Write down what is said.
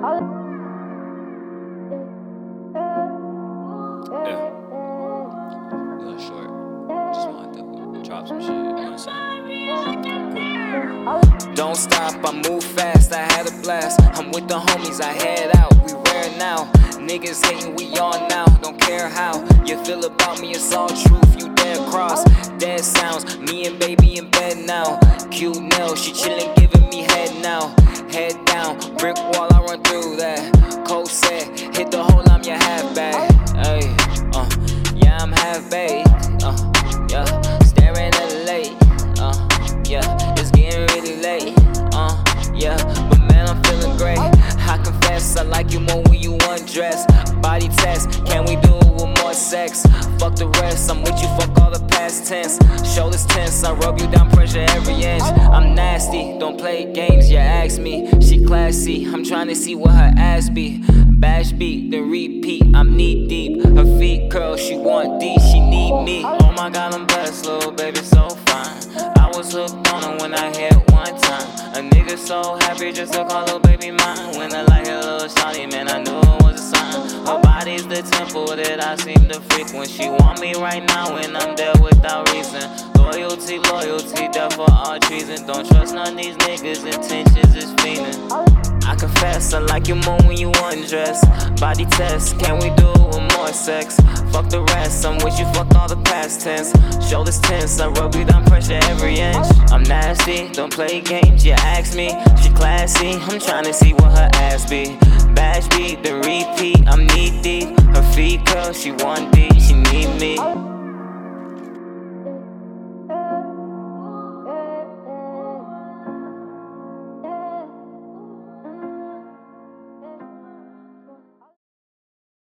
Don't stop, I move fast, I had a blast. I'm with the homies, I head out, we rare now. Niggas hating, we on now, don't care how you feel about me, it's all truth, you dead cross. Dead sounds, me and baby in bed now. Cute nail, she chillin', giving me head now. Head down, brick wall through that. Cold set, hit the hole, I'm your half bag. Hey, uh, yeah, I'm half baked. Uh, yeah, staring at the lake. Uh, yeah, it's getting really late. Uh, yeah, but man, I'm feeling great. I confess, I like you more when you undress. Body test, can we do it with more sex? Fuck the rest, I'm with you, fuck all the past tense. Shoulders tense, I rub you down, pressure every inch. I'm nasty, play games, you ask me. She classy, I'm trying to see what her ass be. Bash beat, then repeat, I'm knee deep. Her feet curl, she want D, she need me. Oh my god, I'm blessed, little baby, so fine. I was hooked on her when I hit one time. A nigga so happy just to call her baby mine. When I like a little shawty, man, I knew it was a sign. Her body's the temple that I seem to frequent. She want me right now, and I'm there without reason. Loyalty, loyalty, there for all treason. Don't trust none of these niggas' intentions is fiending. I confess, I like you more when you undress. Body test, can we do it with more sex? Fuck the rest, I'm with you, fuck all the past tense. Shoulders tense, I rub you down, pressure every inch. I'm nasty, don't play games, you ask me. She classy, I'm trying to see what her ass be. Bash beat, the repeat, I'm knee deep. Her feet curl, she want D, she need me.